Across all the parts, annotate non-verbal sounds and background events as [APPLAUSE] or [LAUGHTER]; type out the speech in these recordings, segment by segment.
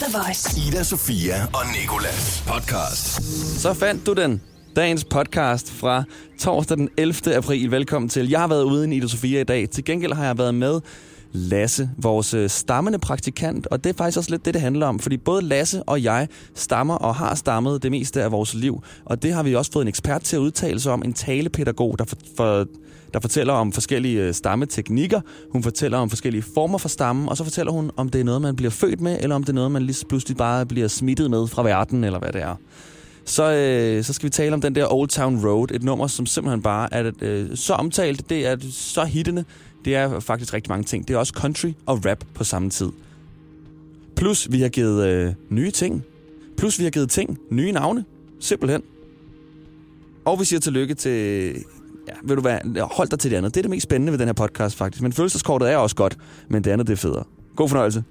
The Voice. Ida Sofia og Nikolas podcast. Så fandt du den. Dagens podcast fra torsdag den 11. april. Velkommen til. Jeg har været ude i Ida Sofia i dag. Til gengæld har jeg været med Lasse, vores øh, stammende praktikant, og det er faktisk også lidt det, det handler om, fordi både Lasse og jeg stammer og har stammet det meste af vores liv, og det har vi også fået en ekspert til at udtale sig om, en talepædagog, der, for, for, der fortæller om forskellige øh, stammeteknikker, hun fortæller om forskellige former for stammen, og så fortæller hun, om det er noget, man bliver født med, eller om det er noget, man lige pludselig bare bliver smittet med fra verden, eller hvad det er. Så, øh, så skal vi tale om den der Old Town Road, et nummer, som simpelthen bare er øh, så omtalt, det er så hittende, det er faktisk rigtig mange ting. Det er også country og rap på samme tid. Plus vi har givet øh, nye ting. Plus vi har givet ting nye navne. Simpelthen. Og vi siger tillykke til... Ja, ved du hvad? Hold dig til det andet. Det er det mest spændende ved den her podcast, faktisk. Men følelseskortet er også godt, men det andet det er federe. God fornøjelse.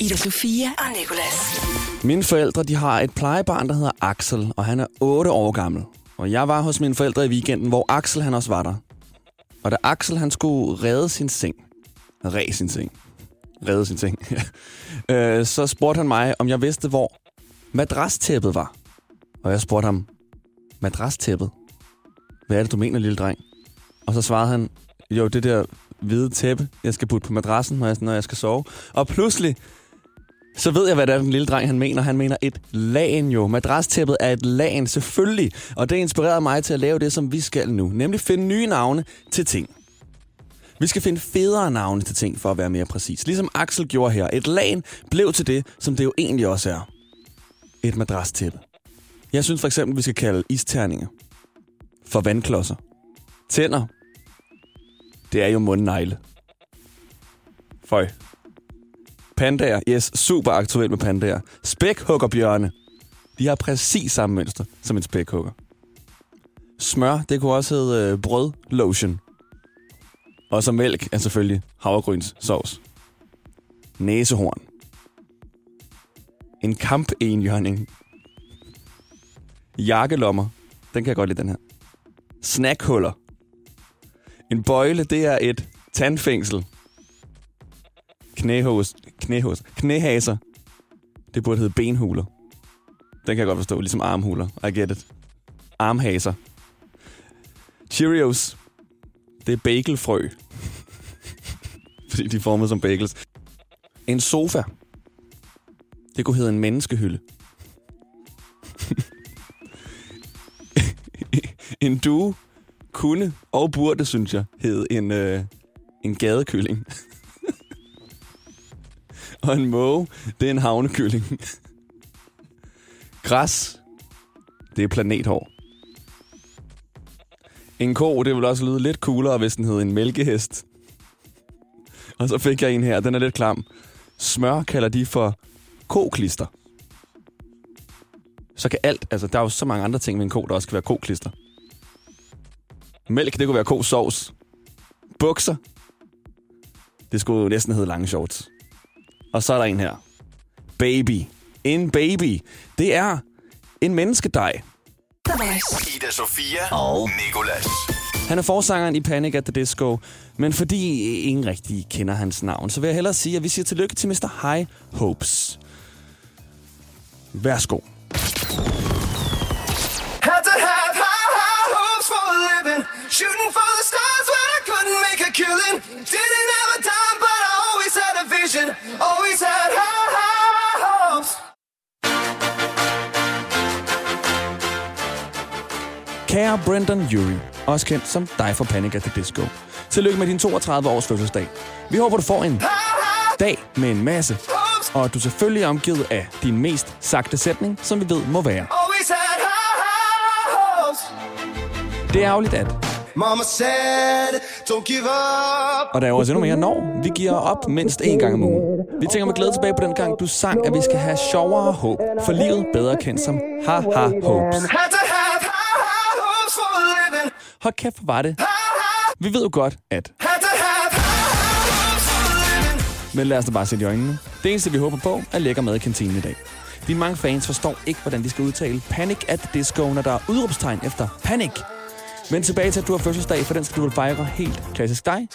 Ida Sofia og Nicolas. Mine forældre de har et plejebarn, der hedder Axel, og han er 8 år gammel. Og jeg var hos mine forældre i weekenden, hvor Axel han også var der. Og da Axel han skulle redde sin seng, redde sin seng, redde sin seng, [LAUGHS] øh, så spurgte han mig, om jeg vidste, hvor madrastæppet var. Og jeg spurgte ham, madrastæppet? Hvad er det, du mener, lille dreng? Og så svarede han, jo, det der hvide tæppe, jeg skal putte på madrassen, når jeg, når jeg skal sove. Og pludselig, så ved jeg, hvad det er, den lille dreng han mener. Han mener et lagen jo. Madrastæppet er et lagen, selvfølgelig. Og det inspirerede mig til at lave det, som vi skal nu. Nemlig finde nye navne til ting. Vi skal finde federe navne til ting, for at være mere præcis. Ligesom Axel gjorde her. Et lagen blev til det, som det jo egentlig også er. Et madrastæppe. Jeg synes for eksempel, vi skal kalde isterninger for vandklodser. Tænder. Det er jo mundnegle. Føj. Pandaer, yes, super aktuelt med pandaer. Spækhuggerbjørne. De har præcis samme mønster som en spækhugger. Smør, det kunne også hedde øh, brødlotion. Og så mælk er selvfølgelig havregrynssovs. Næsehorn. En kampenhjørning. Jakkelommer. Den kan jeg godt lide, den her. Snackhuller. En bøjle, det er et tandfængsel. Knæhås, knæhås, knæhaser. Det burde hedde benhuler. Den kan jeg godt forstå, ligesom armhuler. I get it. Armhaser. Cheerios. Det er bagelfrø. [LAUGHS] Fordi de er formet som bagels. En sofa. Det kunne hedde en menneskehylde. En due kunne og burde, synes jeg, hedde en, øh, en gadekylling. [LAUGHS] Og en måge, det er en havnekylling. Græs, det er planethår. En ko, det vil også lyde lidt coolere, hvis den hed en mælkehest. Og så fik jeg en her, den er lidt klam. Smør kalder de for koklister. Så kan alt, altså der er jo så mange andre ting med en ko, der også kan være koklister. Mælk, det kunne være kosovs. Bukser, det skulle jo næsten hedde lange shorts. Og så er der en her. Baby. En baby. Det er en menneskedej. Ida Sofia og Nikolas. Han er forsangeren i Panic at the Disco, men fordi ingen rigtig kender hans navn, så vil jeg hellere sige, at vi siger tillykke til Mr. High Hopes. Værsgo. Shooting for the stars when I couldn't make a killing. Didn't have a dime, but I always had a vision. Always had high, high hopes. Kære Brendan Urie, også kendt som dig for Panic at the Disco. Tillykke med din 32 års fødselsdag. Vi håber, du får en dag med en masse, og at du selvfølgelig er omgivet af din mest sagte sætning, som vi ved må være. Det er ærgerligt, at Mama said, don't give up. Og der er jo også endnu mere når. Vi giver op mindst én gang om ugen. Vi tænker med glæde tilbage på den gang, du sang, at vi skal have sjovere håb. For livet bedre kendt som high, high hopes. Hold kæft, hvor var det. Vi ved jo godt, at... Men lad os da bare sætte i øjnene. Det eneste, vi håber på, er lækker mad i kantinen i dag. De mange fans forstår ikke, hvordan de skal udtale Panic at Disco, når der er udråbstegn efter Panic. Men tilbage til, at du har fødselsdag, for den skal du vel fejre helt klassisk dig.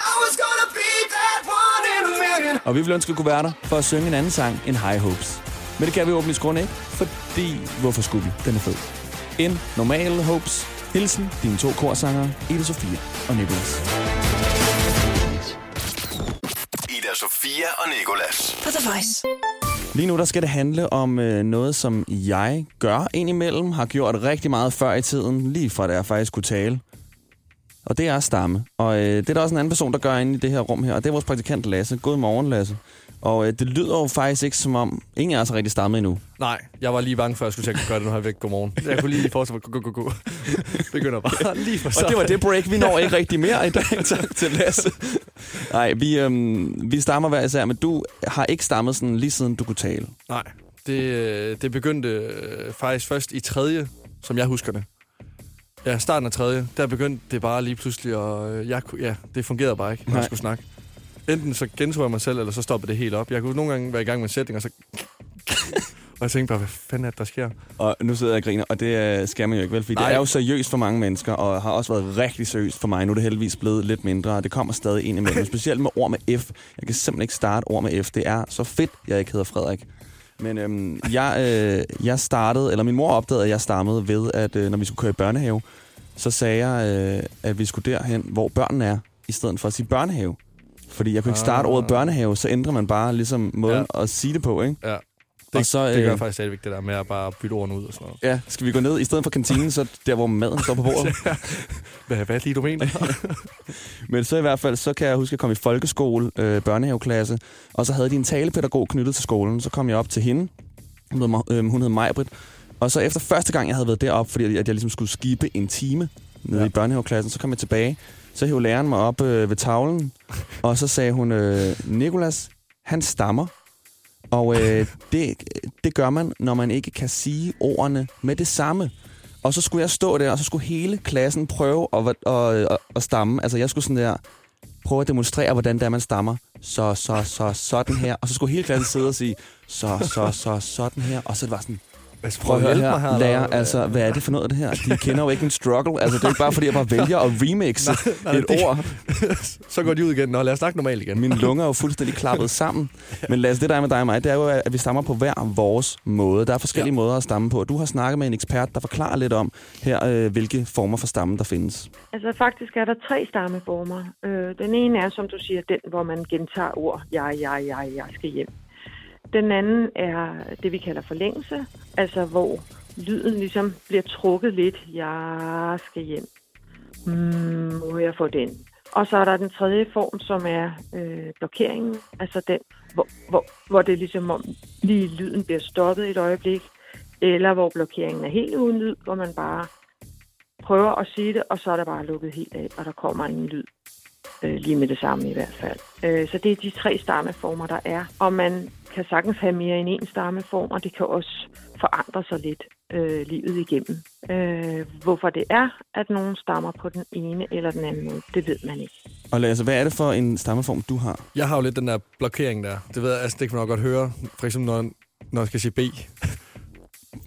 Og vi ville ønske, at kunne være der for at synge en anden sang end High Hopes. Men det kan vi åbenlyst grund ikke, fordi hvorfor skulle vi? Den er fed. En normal Hopes. Hilsen dine to korsangere, Ida Sofia og Nicolas. Ida Sofia og Nikolas. På The Voice. Lige nu der skal det handle om øh, noget, som jeg gør indimellem, har gjort rigtig meget før i tiden, lige fra da jeg faktisk kunne tale. Og det er stamme. Og øh, det er der også en anden person, der gør inde i det her rum her, og det er vores praktikant Lasse. God morgen, Lasse. Og øh, det lyder jo faktisk ikke som om, ingen af os har rigtig stammet endnu. Nej, jeg var lige bange for, at jeg skulle til at gøre det, når jeg væk. Godmorgen. Jeg kunne lige fortsætte med gå, gå, gå. Begynder bare [LAUGHS] lige for Og det var det break, vi når ikke rigtig mere i dag. [LAUGHS] Tak til Lasse. Nej, vi, øhm, vi stammer hver især, men du har ikke stammet sådan lige siden du kunne tale. Nej, det, øh, det begyndte øh, faktisk først i tredje, som jeg husker det. Ja, starten af tredje, der begyndte det bare lige pludselig, og øh, jeg, ja, det fungerede bare ikke, når Nej. jeg skulle snakke. Enten så gentog jeg mig selv, eller så stoppede det helt op. Jeg kunne nogle gange være i gang med en sætning, og så... og jeg tænkte bare, hvad fanden er det, der sker? Og nu sidder jeg og griner, og det skal man jo ikke vel, fordi Nej. det er jo seriøst for mange mennesker, og har også været rigtig seriøst for mig. Nu er det heldigvis blevet lidt mindre, og det kommer stadig ind imellem. [LAUGHS] Specielt med ord med F. Jeg kan simpelthen ikke starte ord med F. Det er så fedt, jeg ikke hedder Frederik. Men øhm, jeg, øh, jeg startede, eller min mor opdagede, at jeg stammede ved, at øh, når vi skulle køre i børnehave, så sagde jeg, øh, at vi skulle derhen, hvor børnene er, i stedet for at sige børnehave. Fordi jeg kunne ikke starte Ah. ordet børnehave, så ændrer man bare ligesom måden Ja. at sige det på, ikke? Ja, Og det, så, det gør øh, jeg faktisk stadigvæk, det der med at bare bytte ordene ud og sådan noget. Ja, skal vi gå ned i stedet for kantinen, så der, hvor maden står på bordet? [LAUGHS] Hvad, hvad er det lige, du mener? [LAUGHS] Men så i hvert fald, så kan jeg huske, at jeg kom i folkeskole, øh, børnehaveklasse, og så havde de en talepædagog knyttet til skolen. Så kom jeg op til hende. Hun hed, øh, hun hed Majbrit. Og så efter første gang, jeg havde været deroppe, fordi at jeg ligesom skulle skippe en time nede. Ja. i børnehaveklassen, så kom jeg tilbage. Så hævde læreren mig op øh, ved tavlen, og så sagde hun, øh, Nikolas, han stammer. Og øh, det, det gør man, når man ikke kan sige ordene med det samme. Og så skulle jeg stå der, og så skulle hele klassen prøve at, at, at, at stamme. Altså jeg skulle sådan der prøve at demonstrere, hvordan det er, man stammer. Så, så, så, sådan her. Og så skulle hele klassen sidde og sige, så, så, så, sådan her. Og så det var sådan, Altså, prøv at høre her, lærer, hvad? altså, hvad er det for noget af det her? De [LAUGHS] kender jo ikke min struggle. Altså, det er ikke bare, fordi jeg bare vælger at remixe nej, et det- ord. [LAUGHS] så går de ud igen. Nå, lad os snakke normalt igen. Mine lunger er jo fuldstændig klappet sammen. [LAUGHS] Men lad os det der er med dig og mig, det er jo, at vi stammer på hver vores måde. Der er forskellige ja. måder at stamme på. Du har snakket med en ekspert, der forklarer lidt om her, øh, hvilke former for stammen der findes. Altså faktisk er der tre stammeformer. Øh, den ene er, som du siger, den, hvor man gentager ord. Jeg, jeg, jeg, jeg skal hjem. Den anden er det, vi kalder forlængelse. Altså hvor lyden ligesom bliver trukket lidt. Jeg skal hjem. Mm, må jeg få den? Og så er der den tredje form, som er øh, blokeringen. Altså den, hvor, hvor, hvor det er ligesom om lige lyden bliver stoppet et øjeblik. Eller hvor blokeringen er helt uden lyd, hvor man bare prøver at sige det, og så er der bare lukket helt af, og der kommer ingen lyd. Øh, lige med det samme i hvert fald. Øh, så det er de tre stammeformer, der er. Og man kan sagtens have mere end en stammeform, og det kan også forandre sig lidt øh, livet igennem. Øh, hvorfor det er, at nogen stammer på den ene eller den anden måde, det ved man ikke. Og Lasse, hvad er det for en stammeform, du har? Jeg har jo lidt den der blokering der. Det ved jeg, altså, det kan man nok godt høre. For eksempel, når, når jeg skal sige B.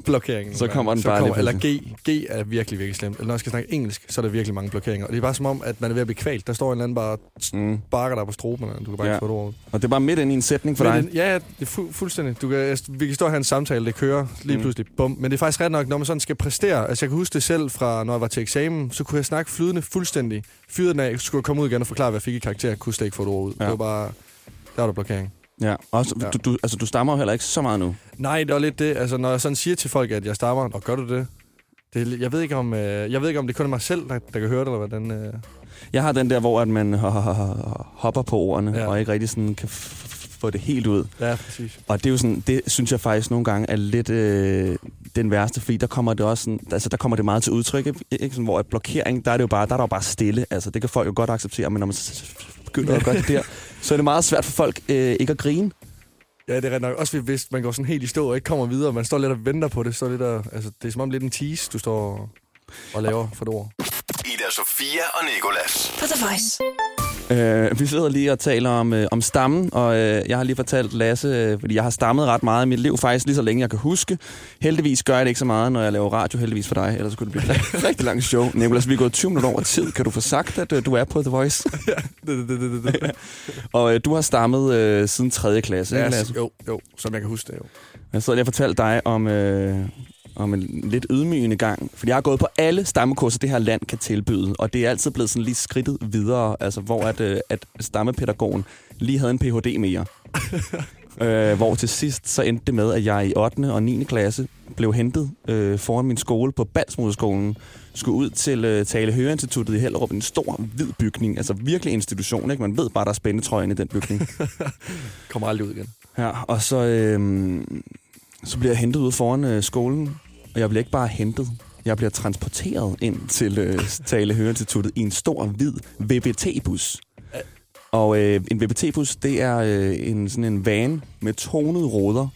Blokeringen. Så kommer den så bare kommer, Eller G. G er virkelig, virkelig slemt. Eller når jeg skal snakke engelsk, så er der virkelig mange blokeringer. Og det er bare som om, at man er ved at blive kvalt. Der står en eller anden bare Mm. sparker dig på stroben, og du kan bare Ja. ikke få et ord. Og det er bare midt ind i en sætning for Men dig. det, ja, det er fu- fuldstændig. Du kan, vi kan stå og have en samtale, det kører lige Mm. pludselig. Bum. Men det er faktisk ret nok, når man sådan skal præstere. Altså, jeg kan huske det selv fra, når jeg var til eksamen, så kunne jeg snakke flydende fuldstændig. Fyret den af, skulle jeg komme ud igen og forklare, hvad jeg fik i karakter. Jeg kunne slet ikke få et ord ud. Ja. Det var bare... Der var der blokering. Ja. Også, Ja. Du, du, altså, du stammer jo heller ikke så meget nu. Nej, det er lidt det. Altså, når jeg sådan siger til folk, at jeg stammer, og gør du det? det jeg, ved ikke, om, øh, jeg ved ikke, om det kun er mig selv, der, der kan høre det, eller hvordan... Øh... Jeg har den der, hvor at man ho- ho- ho- hopper på ordene, ja. Og ikke rigtig sådan kan få det helt ud. Ja, præcis. Og det er jo sådan, det synes jeg faktisk nogle gange er lidt øh, den værste, fordi der kommer det også sådan, altså der kommer det meget til udtryk, ikke? Sådan, hvor at blokering, der er det jo bare, der er der jo bare stille, altså det kan folk jo godt acceptere, men når man begynder at gøre det der, så er det meget svært for folk øh, ikke at grine. Ja, det er ret nok. Også hvis man går sådan helt i stå og ikke kommer videre, man står lidt og venter på det, så er det, der, altså, det er som om lidt en tease, du står og laver for et ord. Ida Sofia og Nikolas. På The Voice. Øh, vi sidder lige og taler om, øh, om stammen, og øh, jeg har lige fortalt Lasse, øh, fordi jeg har stammet ret meget i mit liv, faktisk lige så længe jeg kan huske. Heldigvis gør jeg det ikke så meget, når jeg laver radio, heldigvis for dig, ellers kunne det blive et [LAUGHS] rigtig, langt show. Nicolas, vi er gået 20 minutter over tid. Kan du få sagt, at øh, du er på The Voice? [LAUGHS] Det, det, det, det, det. og øh, du har stammet øh, siden 3. klasse, ikke Ja, Lasse? jo, jo, som jeg kan huske det jo. Jeg sad lige og fortalte dig om, øh, om en lidt ydmygende gang. Fordi jeg har gået på alle stammekurser, det her land kan tilbyde. Og det er altid blevet sådan lige skridtet videre. Altså, hvor at, øh, at stammepædagogen lige havde en Ph.D. mere. [LAUGHS] øh, hvor til sidst så endte det med, at jeg i 8. og 9. klasse blev hentet øh, foran min skole på Balsmoderskolen. Skulle ud til øh, Tale Høreinstituttet i Hellerup. En stor, hvid bygning. Altså virkelig institution. Ikke? Man ved bare, der er spændetrøjen i den bygning. [LAUGHS] Kommer aldrig ud igen. Ja, og så, øh, så bliver jeg hentet ud foran øh, skolen, og jeg bliver ikke bare hentet. Jeg bliver transporteret ind til øh, Tale Høreinstituttet i en stor, hvid VBT-bus. Og øh, en VBT-bus, det er øh, en, sådan en van med tonede ruder,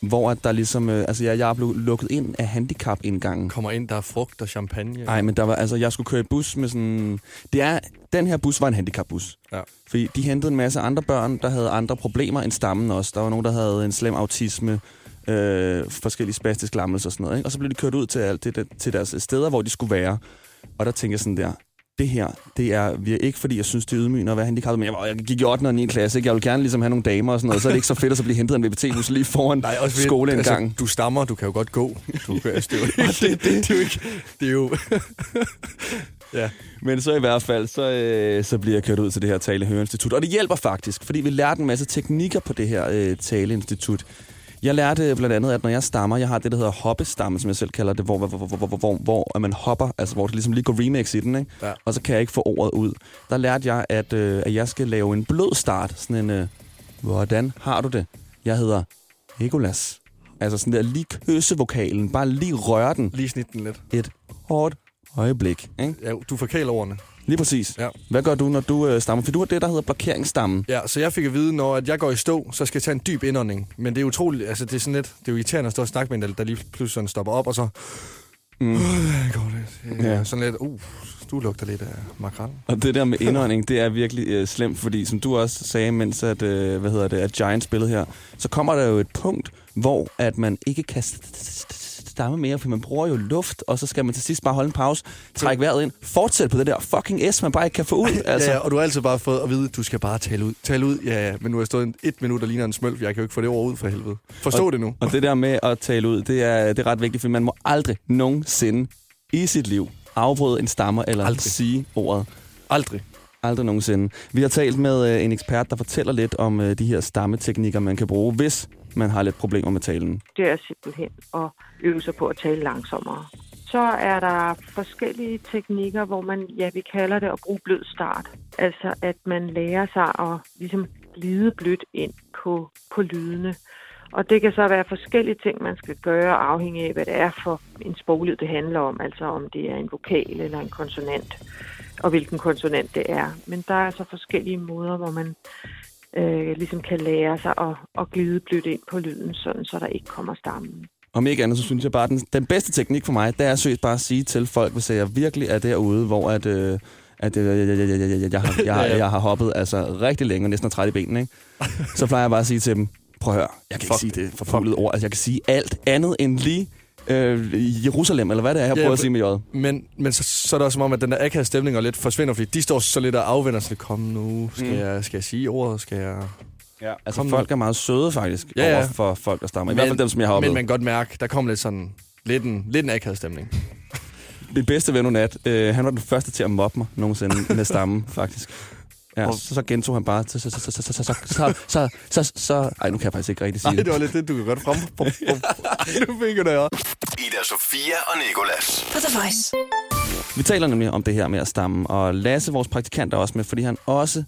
hvor at der ligesom... Øh, altså, jeg, jeg er blevet lukket ind af handicap-indgangen. Kommer ind, der er frugt og champagne. Nej, men der var, altså, jeg skulle køre i bus med sådan... Det er, den her bus var en handicapbus. Ja. Fordi de hentede en masse andre børn, der havde andre problemer end stammen også. Der var nogen, der havde en slem autisme, øh, forskellige spastisk lammelse og sådan noget. Ikke? Og så blev de kørt ud til, alt det, til deres steder, hvor de skulle være. Og der tænkte jeg sådan der, det her, det er vi er ikke fordi, jeg synes, det er ydmygende at være handicappet, men jeg, var, jeg gik i 8. og 9. klasse, ikke? jeg vil gerne ligesom have nogle damer og sådan noget, så er det ikke så fedt at så blive hentet af en VBT-bus lige foran Nej, også skoleindgangen. Altså, du stammer, du kan jo godt gå. Du kan, altså, det, er [LAUGHS] jo, det- det- det er jo ikke... Det er jo... [LAUGHS] ja. Men så i hvert fald, så, øh, så bliver jeg kørt ud til det her talehøreinstitut. Og det hjælper faktisk, fordi vi lærte en masse teknikker på det her øh, taleinstitut. Jeg lærte blandt andet, at når jeg stammer, jeg har det, der hedder hoppestamme, som jeg selv kalder det, hvor, hvor, hvor, hvor, hvor, hvor, hvor man hopper, altså hvor det ligesom lige går remix i den, ikke? Ja. og så kan jeg ikke få ordet ud. Der lærte jeg, at, øh, at jeg skal lave en blød start, sådan en, øh, hvordan har du det? Jeg hedder Nicolas. Altså sådan der, lige kysse vokalen, bare lige røre den Lige snit den lidt. et hårdt øjeblik. Ikke? Ja, du forkæler ordene. Lige præcis. Ja. Hvad gør du, når du øh, stammer? For du har det, der hedder blokeringsstammen. Ja, så jeg fik at vide, når at jeg går i stå, så skal jeg tage en dyb indånding. Men det er utroligt, altså det er sådan lidt, det er jo irriterende at stå og snakke med en, der, lige pludselig sådan stopper op, og så... Mm. Uh, går det. Ja. Ja. Sådan lidt, uh, du lugter lidt af makrel. Og det der med indånding, det er virkelig øh, slemt, fordi som du også sagde, mens at, øh, hvad hedder det, at Giant spillede her, så kommer der jo et punkt, hvor at man ikke kan st- st- st- stamme mere, for man bruger jo luft, og så skal man til sidst bare holde en pause, trække vejret ind, fortsætte på det der fucking S, man bare ikke kan få ud. [LAUGHS] Altså. Ja, og du har altid bare fået at vide, du skal bare tale ud. Tale ud, ja, ja. Men nu har jeg stået en- et minut og ligner en smølf. Jeg kan jo ikke få det ord ud for helvede. Forstå og, det nu. Og det der med at tale ud, det er, det er ret vigtigt, for man må aldrig nogensinde i sit liv afbryde en stammer eller. Aldrig. sige ordet. Aldrig. Aldrig nogensinde. Vi har talt med øh, en ekspert, der fortæller lidt om øh, de her stammeteknikker, man kan bruge, hvis man har lidt problemer med talen. det er simpelthen at øve sig på at tale langsommere. Så er der forskellige teknikker, hvor man, ja, vi kalder det at bruge blød start. Altså, at man lærer sig at ligesom glide blødt ind på, på lydene. Og det kan så være forskellige ting, man skal gøre, afhængig af, hvad det er for en sproglyd, det handler om. Altså, om det er en vokal eller en konsonant, og hvilken konsonant det er. Men der er så forskellige måder, hvor man øh, ligesom kan lære sig at, at glide blødt ind på lyden, sådan så der ikke kommer stammen. Om ikke andet, så synes jeg bare, at den, den bedste teknik for mig, det er seriøst bare at sige til folk, hvis jeg virkelig er derude, hvor at, øh, at øh, jeg, jeg, jeg, jeg, jeg, jeg, har, [LAUGHS] jeg, har, jeg har hoppet altså, rigtig længe, og næsten er træt i benene, ikke? så plejer jeg bare at sige til dem, prøv at høre, jeg kan Fuck. ikke sige det forfuldet ord, altså jeg kan sige alt andet end lige øh, Jerusalem, eller hvad det er, jeg Ja, prøver at sige med jødet. Men, men så, så er det også som om, at den der akavede stemning og lidt forsvinder, fordi de står så lidt og afvender sig. Kom nu, skal, Mm. jeg, skal jeg sige ordet? Skal jeg... Ja. Altså Kom nu. folk er meget søde faktisk, Ja, ja. over for folk, der stammer. I hvert fald dem, som jeg har Men oplevet. man kan godt mærke, der kom lidt sådan... Lidt en, lidt en akavet stemning. [LAUGHS] Min bedste ven Nat, øh, han var den første til at mobbe mig nogensinde med stammen, [LAUGHS] faktisk. Ja, Og- så, så gentog han bare, så, så, så, så, så, så, så, så, så, så, så, ej, nu kan jeg faktisk ikke rigtig sige Nej, det. var lidt det, du kan godt frem. Nu fik jeg det her. Ida Sofia og Nikolas. På The Voice. Vi taler nemlig om det her med at stamme, og Lasse, vores praktikant, er også med, fordi han også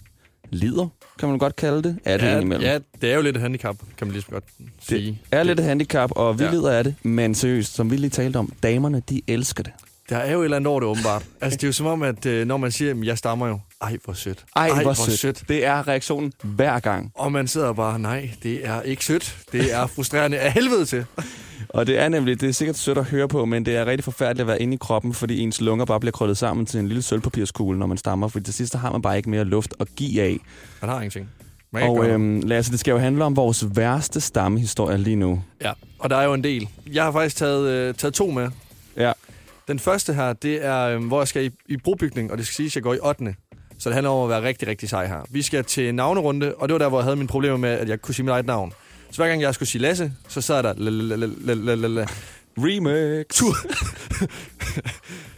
lider, kan man godt kalde det, er det Ja, indimellem. ja, det er jo lidt et handicap, kan man lige så godt sige. Det er lidt et handicap, og vi Ja. lider af det, men seriøst, som vi lige talte om, damerne, de elsker det. Der er jo et eller andet over det, åbenbart. [LAUGHS] Altså, det er jo som om, at øh, når man siger, at jeg stammer jo, ej, hvor sødt. Ej, hvor, hvor sødt. sødt. Det er reaktionen hver gang. Og man sidder bare, nej, det er ikke sødt. Det er frustrerende af helvede til. [LAUGHS] Og det er nemlig, det er sikkert sødt at høre på, men det er rigtig forfærdeligt at være inde i kroppen, fordi ens lunger bare bliver krøllet sammen til en lille sølvpapirskugle, når man stammer, fordi til sidst har man bare ikke mere luft at give af. Man har ingenting. Man Og øhm, Lasse, det skal jo handle om vores værste stammehistorie lige nu. Ja, og der er jo en del. Jeg har faktisk taget, øh, taget to med. Ja. Den første her, det er, øh, hvor jeg skal i, i brobygning, og det skal sige, at jeg går i 8. Så det handler om at være rigtig, rigtig sej her. Vi skal til navnerunde, og det var der, hvor jeg havde mine problemer med, at jeg kunne sige mit eget navn. Så hver gang jeg skulle sige Lasse, så sad der... Remix! Tur.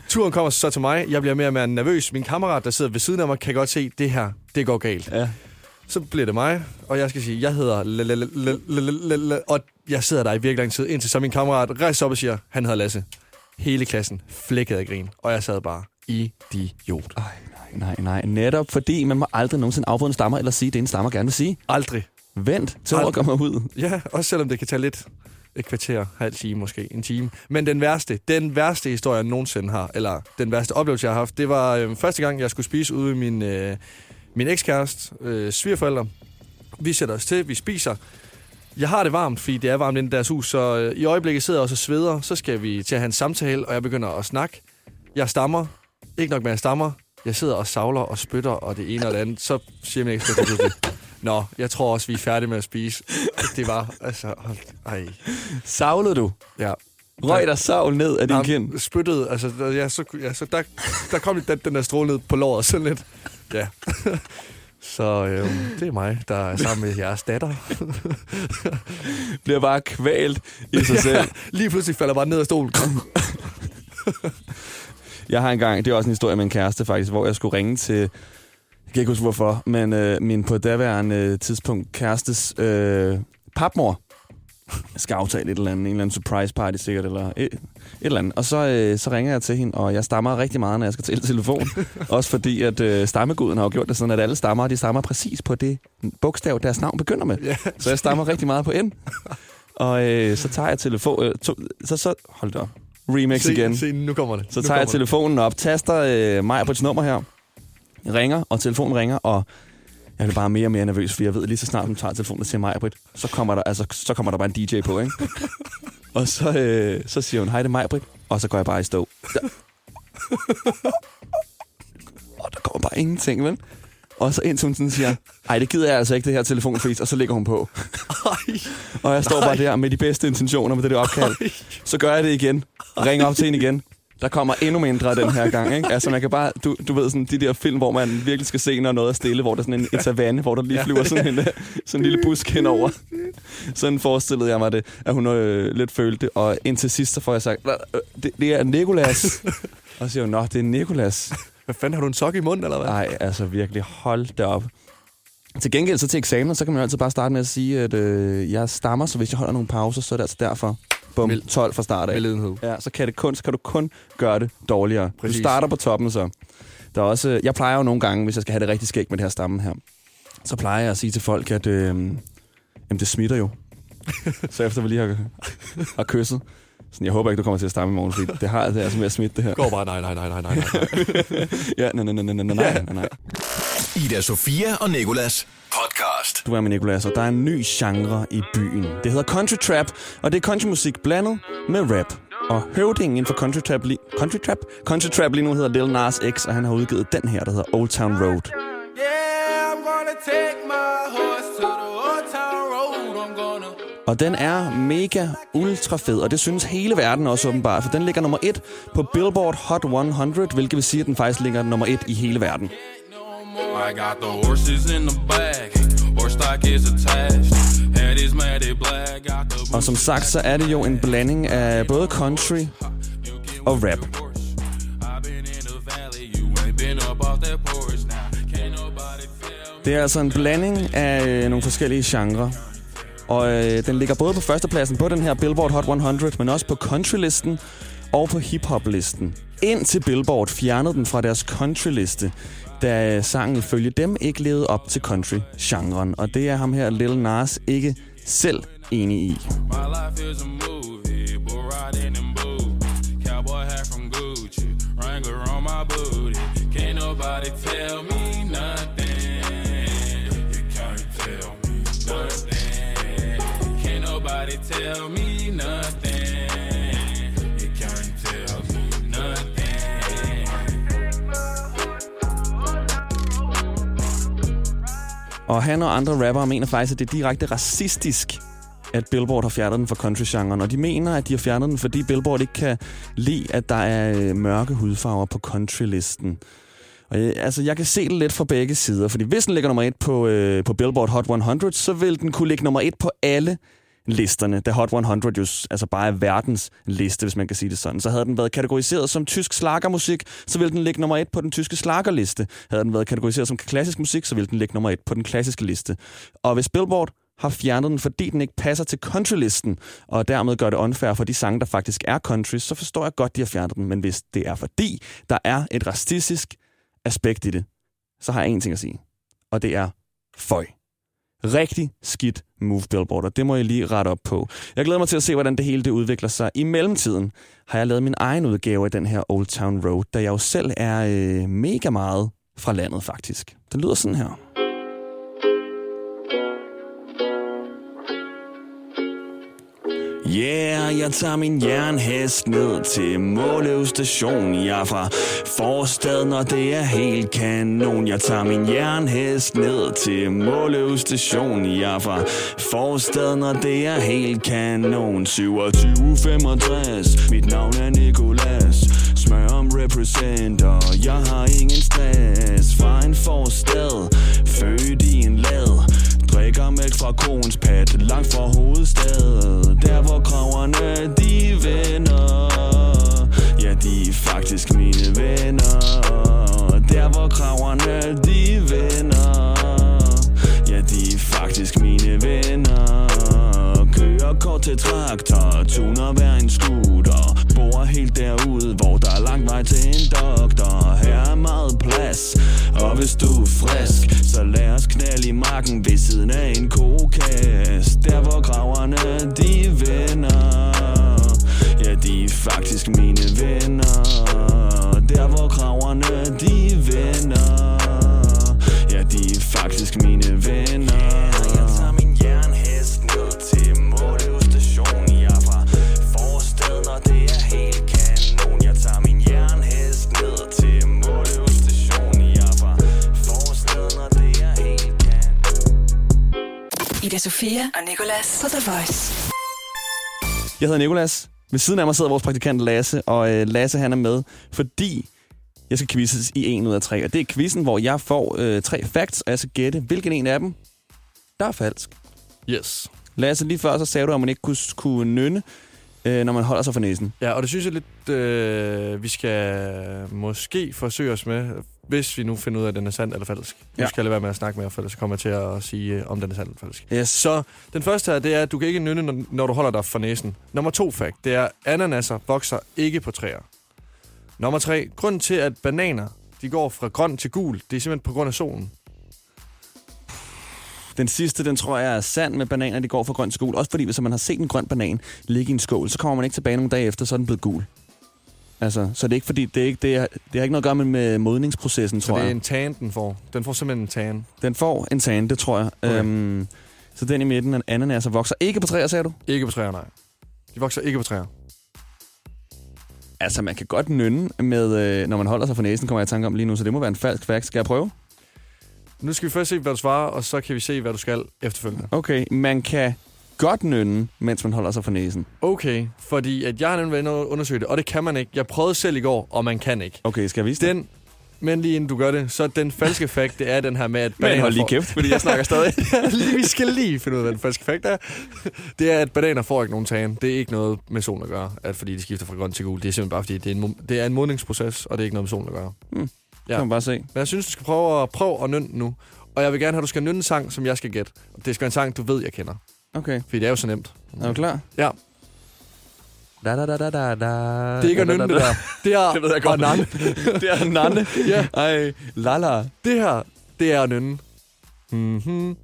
Turen kommer så til mig. Jeg bliver mere og mere nervøs. Min kammerat, der sidder ved siden af mig, kan godt se, at det her, det går galt. Ja. Så bliver det mig, og jeg skal sige, jeg hedder... Og jeg sidder der i virkelig lang tid, indtil så min kammerat rejser op og siger, han hedder Lasse. Hele klassen flækkede af grin, og jeg sad bare idiot. Ej, nej, nej, nej. Netop fordi man må aldrig nogensinde afbryde en stammer, eller sige det, en stammer gerne vil sige. Aldrig. Vent til ordet kommer ud. Ja, også selvom det kan tage lidt et kvarter, halv time måske, en time. Men den værste, den værste historie, jeg nogensinde har, eller den værste oplevelse, jeg har haft, det var øh, første gang, jeg skulle spise ude med min, øh, min ekskæreste, øh, svigerforældre. Vi sætter os til, vi spiser. Jeg har det varmt, fordi det er varmt inde i deres hus, så øh, i øjeblikket sidder jeg også og sveder. Så skal vi til at have en samtale, og jeg begynder at snakke. Jeg stammer. Ikke nok med, at jeg stammer. Jeg sidder og savler og spytter, og det ene og det andet. Så siger min ekskæreste pludselig, Nå, jeg tror også, vi er færdige med at spise. Det var, altså, hold, ej. Savlede du? Ja. Røg der savl ned af din Jamen, kind? Spyttede, altså, ja, så, ja, så der, der kom den, den der stråle ned på låret, sådan lidt. Ja. Så øhm, det er mig, der er sammen med jeres datter. [LAUGHS] Bliver bare kvalt i sig [LAUGHS] selv. Lige pludselig falder bare ned af stolen. [LAUGHS] Jeg har engang, det er også en historie med en kæreste faktisk, hvor jeg skulle ringe til, jeg kan ikke huske hvorfor, men øh, min på daværende øh, tidspunkt kærestes øh, papmor skal aftale et eller andet, en eller anden surprise party sikkert, eller et, et eller andet. Og så, øh, så ringer jeg til hende, og jeg stammer rigtig meget, når jeg skal til telefon. [LAUGHS] Også fordi, at øh, stammeguden har jo gjort det sådan, at alle stammer, de stammer præcis på det bogstav, deres navn begynder med. Ja. Så jeg stammer rigtig meget på N. Og øh, så tager jeg telefon... Øh, to, så, så, hold da op. Remix igen. Se, se, nu kommer det. Så nu tager jeg telefonen op, taster øh, mig på et nummer her, ringer, og telefonen ringer, og jeg bliver bare mere og mere nervøs, fordi jeg ved lige så snart, hun tager telefonen til mig, Britt, så kommer der, altså, så kommer der bare en DJ på, ikke? [LAUGHS] og så, øh, så siger hun, hej, det er mig, Britt, og så går jeg bare i stå. Der. [LAUGHS] og der kommer bare ingenting, vel? Og så indtil hun sådan siger, ej, det gider jeg altså ikke, det her telefonfris, og så lægger hun på. [LAUGHS] Ej, Og jeg står bare der med de bedste intentioner med det der opkald. Så gør jeg det igen. Ringer op til hende igen. Der kommer endnu mindre den her gang, ikke? Altså, man kan bare... Du, du ved, sådan de der film, hvor man virkelig skal se, når noget er stille, hvor der er sådan en, en savanne, hvor der lige flyver sådan en, [LAUGHS] sådan en lille busk henover. Sådan forestillede jeg mig det, at hun øh, lidt følte. Og indtil sidst, så får jeg sagt, "Hva? Øh, det, det er Nikolas. Og så siger hun, nå, det er Nikolas. hvad fanden har du en sok i munden, eller hvad? Nej, altså virkelig, hold det op. Til gengæld så til eksamen, så kan man jo altid bare starte med at sige, at øh, jeg stammer, så hvis jeg holder nogle pauser, så er det altså derfor bum, Vel, 12 fra start af. Velledenhed. Ja, så kan, det kun, så kan du kun gøre det dårligere. Præcis. Du starter på toppen så. Der er også, jeg plejer jo nogle gange, hvis jeg skal have det rigtig skægt med det her stamme her, så plejer jeg at sige til folk, at øh, jamen, det smitter jo. så efter vi lige har, har kysset, sådan, jeg håber ikke, du kommer til at stamme i morgen, fordi det har det altså med at smitte det her. Går bare, nej, nej, nej, nej, nej, nej. ja, nej, nej, nej, nej, nej, nej, nej. Ida, Sofia og Nikolas du er med Nicolas, og der er en ny genre i byen. Det hedder country trap, og det er countrymusik blandet med rap. Og høvdingen inden for country trap, lige, country trap? Country trap lige nu hedder Lil Nas X, og han har udgivet den her, der hedder Old Town Road. Yeah, I'm gonna take my horse to the old town road. I'm gonna Og den er mega ultra fed, og det synes hele verden også åbenbart, for den ligger nummer et på Billboard Hot 100, hvilket vil sige, at den faktisk ligger nummer et i hele verden. I got the horses in the back. Og som sagt, så er det jo en blanding af både country og rap. Det er altså en blanding af øh, nogle forskellige genrer. Og øh, den ligger både på førstepladsen på den her Billboard Hot 100, men også på countrylisten og på hiphop-listen. Indtil Billboard fjernede den fra deres country-liste, da sangen ifølge dem ikke levede op til country-genren. Og det er ham her, Lil Nas, ikke selv enig i. My life is a movie. Riding in boots. Cowboy hat from Gucci. Wrangler on my booty. Can't nobody tell me nothing. You can't tell me nothing. Can't nobody tell me nothing. Og han og andre rappere mener faktisk, at det er direkte racistisk, at Billboard har fjernet den fra country-genren. Og de mener, at de har fjernet den, fordi Billboard ikke kan lide, at der er øh, mørke hudfarver på country-listen. Og, jeg, altså, jeg kan se det lidt fra begge sider, fordi hvis den ligger nummer et på, øh, på Billboard Hot 100, så vil den kunne ligge nummer et på alle listerne, da Hot 100 jo altså bare er verdens liste, hvis man kan sige det sådan. Så havde den været kategoriseret som tysk slagermusik, så ville den ligge nummer et på den tyske slagerliste. Havde den været kategoriseret som klassisk musik, så ville den ligge nummer et på den klassiske liste. Og hvis Billboard har fjernet den, fordi den ikke passer til countrylisten, og dermed gør det unfair for de sange, der faktisk er country, så forstår jeg godt, de har fjernet den. Men hvis det er fordi, der er et racistisk aspekt i det, så har jeg en ting at sige. Og det er føj. Rigtig skidt move Billboard, og det må jeg lige rette op på. Jeg glæder mig til at se, hvordan det hele det udvikler sig. I mellemtiden har jeg lavet min egen udgave af den her Old Town Road, da jeg jo selv er øh, mega meget fra landet faktisk. Den lyder sådan her. Yeah, jeg tager min jernhest ned til Måløv station. Jeg er fra forstaden, og det er helt kanon. Jeg tager min jernhest ned til Måløv station. Jeg er fra forstaden, og det er helt kanon. 2765, mit navn er Nikolas. Smør om representer, jeg har ingen stress. Fra en forstad, Sofia og Nicolas på The Voice. Jeg hedder Nikolas. Ved siden af mig sidder vores praktikant Lasse, og øh, Lasse han er med, fordi jeg skal quizzes i en ud af tre. Og det er quizzen, hvor jeg får øh, tre facts, og jeg skal gætte, hvilken en af dem, der er falsk. Yes. Lasse, lige før så sagde du, at man ikke kunne, kunne nynne, øh, når man holder sig for næsen. Ja, og det synes jeg lidt, øh, vi skal måske forsøge os med, hvis vi nu finder ud af, at den er sand eller falsk. Nu Ja. skal jeg lade være med at snakke mere, for ellers kommer jeg til at sige, øh, om den er sand eller falsk. Yes. Så den første her, det er, at du kan ikke nynne, når, når du holder dig for næsen. Nummer to fact, det er, ananaser vokser ikke på træer. Nummer tre, grunden til, at bananer de går fra grøn til gul, det er simpelthen på grund af solen. Den sidste, den tror jeg er sand med bananer, de går fra grøn til gul. Også fordi, hvis man har set en grøn banan ligge i en skål, så kommer man ikke tilbage nogle dage efter, så er den blevet gul. Altså, så det er ikke fordi, det, er ikke, det, er, det har ikke noget at gøre med, med modningsprocessen, Så tror det er jeg. en tan, den får. Den får simpelthen en tan. Den får en tan, det tror jeg. Okay. Øhm, så den i midten af ananaser vokser ikke på træer, sagde du? Ikke på træer, nej. De vokser ikke på træer. Altså, man kan godt nynne med, øh, når man holder sig for næsen, kommer jeg i tanke om lige nu, så det må være en falsk fact. Skal jeg prøve? Nu skal vi først se, hvad du svarer, og så kan vi se, hvad du skal efterfølgende. Okay, man kan godt nynne, mens man holder sig for næsen. Okay, fordi at jeg har nemlig været inde og undersøge det, og det kan man ikke. Jeg prøvede selv i går, og man kan ikke. Okay, skal jeg vise det? Den, men lige inden du gør det, så den falske [LAUGHS] fact, det er den her med, at Men hold lige kæft, fordi jeg snakker stadig. [LAUGHS] Lige- vi skal lige finde ud af, hvad den falske fact er. Det er, at bananer får ikke nogen tan. Det er ikke noget med solen at gøre, at fordi de skifter fra grøn til gul. Det er simpelthen bare, fordi det er en, det er en modningsproces, og det er ikke noget med solen at gøre. Mm. Ja. Kan man bare se. Men jeg synes, du skal prøve at, prøve at nynne nu. Og jeg vil gerne have, at du skal nynne en sang, som jeg skal gætte. Det skal være en sang, du ved, jeg kender. Okay, Fordi det er jo så nemt. er du klar? Ja, Da, da, da, da, da, da. det er ikke at nynne det der. Det er [LAUGHS] Det ved jeg godt. nanne. [LAUGHS] det er Nanne. Ja. Ej, lala. Det her, det er at nynne. Mm-hmm.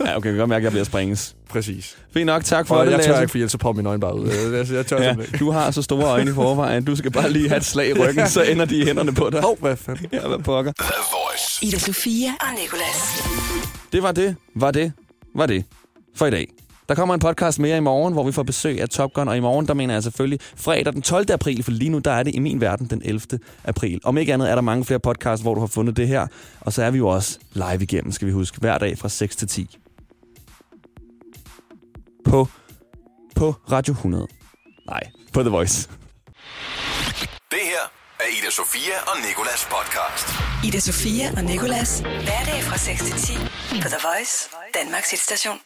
Ja, okay, jeg kan godt mærke, at jeg bliver springes. Præcis. Fint nok, tak for Og det, jeg tør Lasse. ikke, for ellers så popper mine øjne bare ud. Jeg, tør Ja, ikke. du har så store øjne i forvejen. Du skal bare lige have et slag i ryggen, så ender de i hænderne på dig. Hov, hvad fanden? Ja, hvad pokker. Ida Sofia og Nicolas. Det var det, var det, var det for i dag. Der kommer en podcast mere i morgen, hvor vi får besøg af Top Gun, og i morgen, der mener jeg selvfølgelig fredag den 12. april, for lige nu, der er det i min verden den 11. april. Om ikke andet er der mange flere podcasts, hvor du har fundet det her, og så er vi jo også live igennem, skal vi huske, hver dag fra 6 til 10. På, på Radio 100. Nej, på The Voice. Det her er Ida Sofia og Nikolas podcast. Ida Sofia og Nicolas. Hverdag fra 6 til 10 på The Voice, Danmarks hitstation.